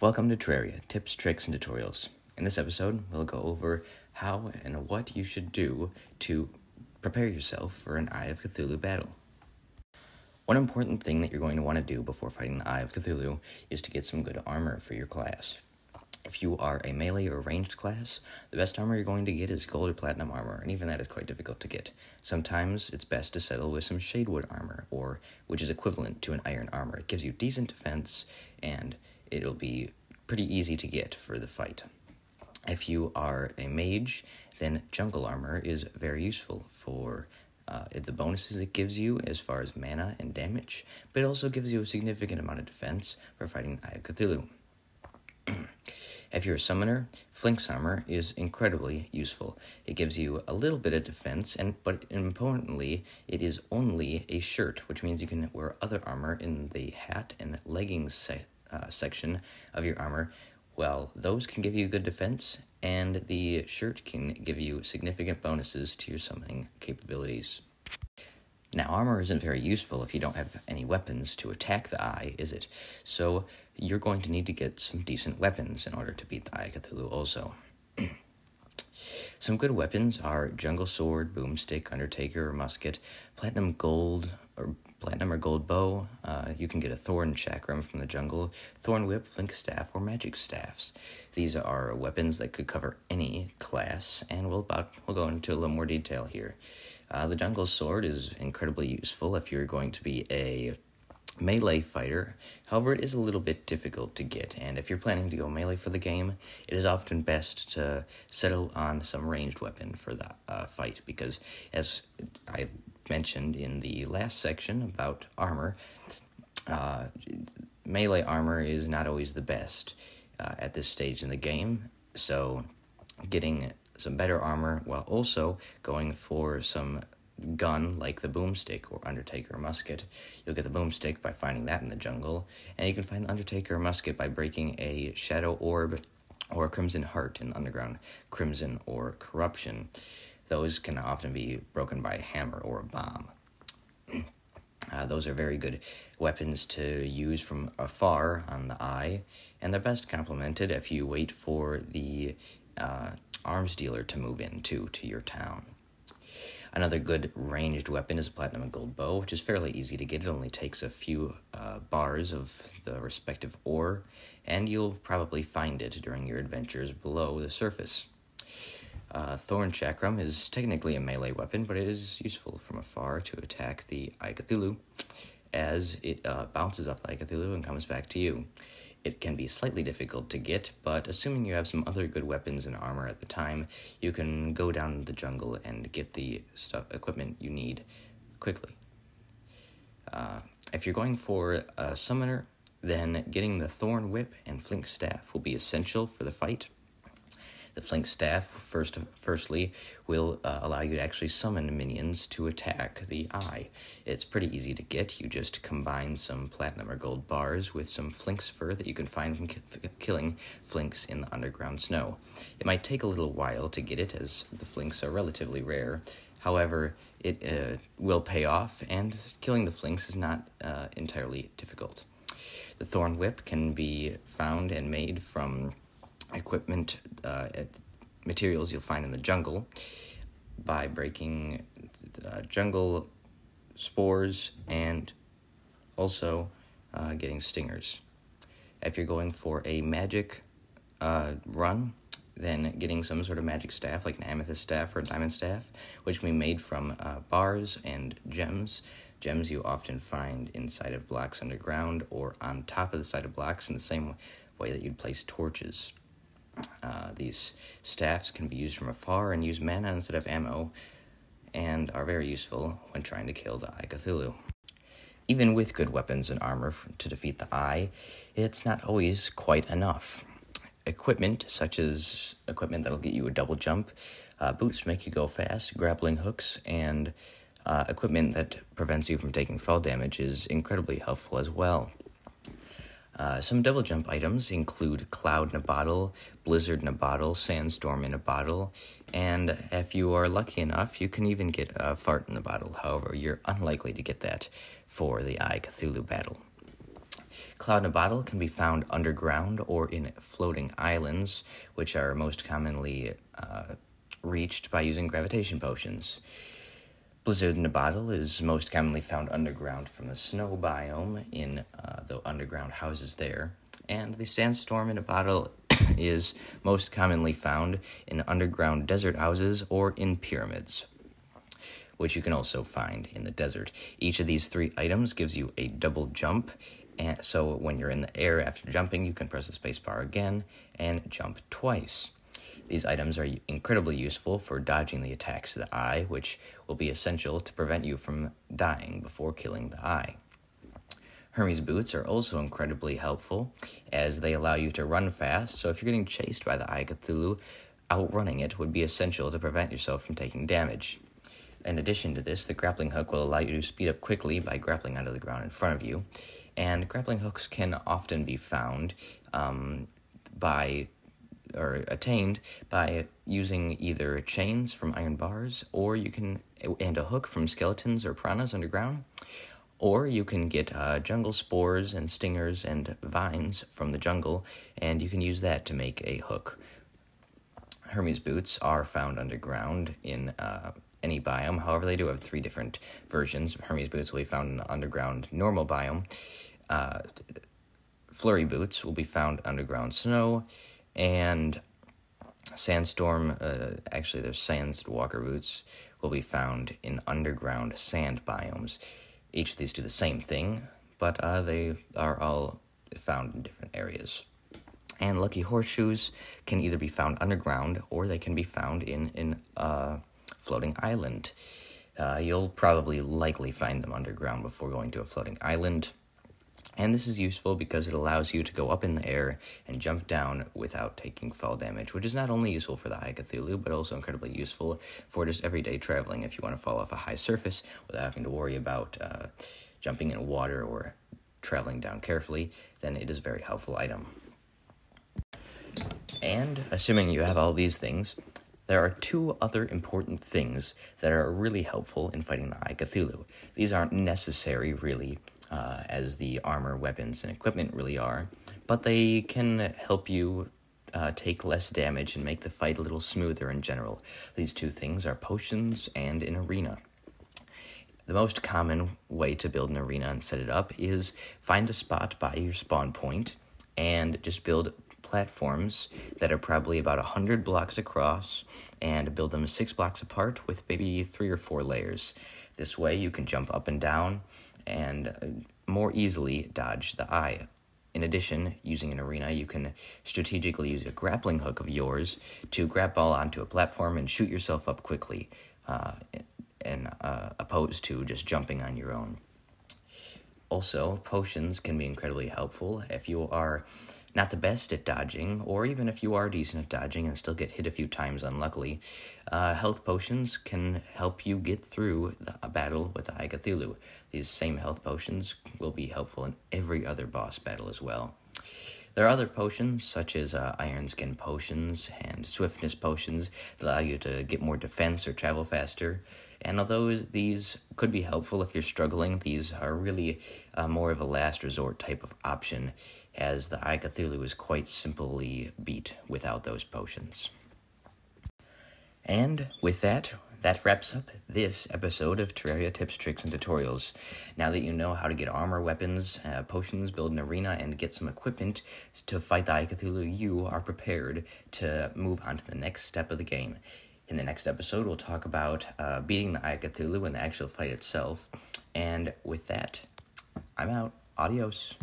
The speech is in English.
Welcome to Terraria Tips, Tricks, and Tutorials. In this episode, we'll go over how and what you should do to prepare yourself for an Eye of Cthulhu battle. One important thing that you're going to want to do before fighting the Eye of Cthulhu is to get some good armor for your class. If you are a melee or ranged class, the best armor you're going to get is gold or platinum armor, and even that is quite difficult to get. Sometimes it's best to settle with some shadewood armor, or which is equivalent to an iron armor. It gives you decent defense and it'll be pretty easy to get for the fight. If you are a mage, then jungle armor is very useful for uh, the bonuses it gives you as far as mana and damage, but it also gives you a significant amount of defense for fighting Eye of Cthulhu. if you're a summoner, Flinx armor is incredibly useful. It gives you a little bit of defense, and but importantly, it is only a shirt, which means you can wear other armor in the hat and leggings set uh, section of your armor, well, those can give you good defense, and the shirt can give you significant bonuses to your summoning capabilities. Now, armor isn't very useful if you don't have any weapons to attack the eye, is it? So, you're going to need to get some decent weapons in order to beat the Eye Cthulhu also. some good weapons are Jungle Sword, Boomstick, Undertaker, or Musket, Platinum Gold, or platinum or gold bow. Uh, you can get a thorn chakram from the jungle, thorn whip, Flinx staff, or magic staffs. These are weapons that could cover any class, and we'll about we'll go into a little more detail here. Uh, the jungle sword is incredibly useful if you're going to be a melee fighter. However, it is a little bit difficult to get, and if you're planning to go melee for the game, it is often best to settle on some ranged weapon for the uh, fight because, as I mentioned in the last section about armor, uh, melee armor is not always the best uh, at this stage in the game. So, getting some better armor while also going for some gun like the boomstick or Undertaker musket. You'll get the boomstick by finding that in the jungle, and you can find the Undertaker musket by breaking a shadow orb or a crimson heart in the underground crimson or corruption. Those can often be broken by a hammer or a bomb. Uh, those are very good weapons to use from afar on the eye, and they're best complemented if you wait for the uh, arms dealer to move into to your town. Another good ranged weapon is a platinum and gold bow, which is fairly easy to get. It only takes a few uh, bars of the respective ore, and you'll probably find it during your adventures below the surface. Uh, Thorn Chakram is technically a melee weapon, but it is useful from afar to attack the Cthulhu, as it uh, bounces off the Cthulhu and comes back to you. It can be slightly difficult to get, but assuming you have some other good weapons and armor at the time, you can go down the jungle and get the stuff equipment you need quickly. Uh, if you're going for a summoner, then getting the Thorn Whip and Flinx Staff will be essential for the fight. The Flinx Staff, first, firstly, will uh, allow you to actually summon minions to attack the eye. It's pretty easy to get. You just combine some platinum or gold bars with some Flinx fur that you can find from ki- killing Flinx in the underground snow. It might take a little while to get it, as the Flinx are relatively rare. However, it uh, will pay off, and killing the Flinx is not uh, entirely difficult. The Thorn Whip can be found and made from equipment, uh, materials you'll find in the jungle by breaking uh, jungle spores and also uh, getting stingers. If you're going for a magic uh, run, then getting some sort of magic staff, like an amethyst staff or a diamond staff, which can be made from uh, bars and gems. Gems you often find inside of blocks underground or on top of the side of blocks in the same way that you'd place torches. Uh, these staffs can be used from afar and use mana instead of ammo, and are very useful when trying to kill the Eye Cthulhu. Even with good weapons and armor to defeat the Eye, it's not always quite enough. Equipment, such as equipment that'll get you a double jump, uh, boots make you go fast, grappling hooks, and uh, equipment that prevents you from taking fall damage is incredibly helpful as well. Uh, some double jump items include Cloud in a bottle, Blizzard in a bottle, Sandstorm in a bottle, and if you are lucky enough, you can even get a Fart in a bottle. However, you're unlikely to get that for the Eye Cthulhu battle. Cloud in a Bottle can be found underground or in floating islands, which are most commonly uh, reached by using gravitation potions. Blizzard in a Bottle is most commonly found underground from the snow biome in uh, the underground houses there. And the Sandstorm in a Bottle is most commonly found in underground desert houses or in pyramids which you can also find in the desert. Each of these three items gives you a double jump, and so when you're in the air after jumping, you can press the spacebar again and jump twice. These items are incredibly useful for dodging the attacks of the eye, which will be essential to prevent you from dying before killing the eye. Hermes boots are also incredibly helpful as they allow you to run fast, so if you're getting chased by the Eye Cthulhu, outrunning it would be essential to prevent yourself from taking damage. In addition to this, the grappling hook will allow you to speed up quickly by grappling onto the ground in front of you. And grappling hooks can often be found um, by or attained by using either chains from iron bars or you can and a hook from skeletons or piranhas underground or you can get uh, jungle spores and stingers and vines from the jungle and you can use that to make a hook hermes boots are found underground in uh, any biome. However, they do have three different versions. Hermes boots will be found in the underground normal biome. Uh, flurry boots will be found underground snow, and sandstorm. Uh, actually, there's sands walker boots will be found in underground sand biomes. Each of these do the same thing, but uh, they are all found in different areas. And lucky horseshoes can either be found underground or they can be found in in uh, floating island. Uh, you'll probably likely find them underground before going to a floating island. And this is useful because it allows you to go up in the air and jump down without taking fall damage, which is not only useful for the Eye Cthulhu, but also incredibly useful for just everyday traveling if you want to fall off a high surface without having to worry about uh, jumping in water or traveling down carefully, then it is a very helpful item. And assuming you have all these things, there are two other important things that are really helpful in fighting the Eye Cthulhu. These aren't necessary, really, uh, as the armor, weapons, and equipment really are, but they can help you uh, take less damage and make the fight a little smoother in general. These two things are potions and an arena. The most common way to build an arena and set it up is find a spot by your spawn point and just build platforms that are probably about 100 blocks across and build them six blocks apart with maybe three or four layers. This way you can jump up and down and uh, more easily dodge the eye. In addition, using an arena, you can strategically use a grappling hook of yours to grapple onto a platform and shoot yourself up quickly, uh, and uh, opposed to just jumping on your own. Also, potions can be incredibly helpful if you are not the best at dodging, or even if you are decent at dodging and still get hit a few times unluckily, uh, health potions can help you get through the battle with Cthulhu. These same health potions will be helpful in every other boss battle as well. There are other potions, such as uh, Iron Skin potions and Swiftness potions, that allow you to get more defense or travel faster. And although these could be helpful if you're struggling, these are really uh, more of a last resort type of option, as the Eye Cthulhu is quite simply beat without those potions. And with that, that wraps up this episode of Terraria Tips, Tricks, and Tutorials. Now that you know how to get armor, weapons, uh, potions, build an arena, and get some equipment to fight the Eye Cthulhu, you are prepared to move on to the next step of the game. In the next episode, we'll talk about uh, beating the Eye Cthulhu and the actual fight itself. And with that, I'm out. Adios.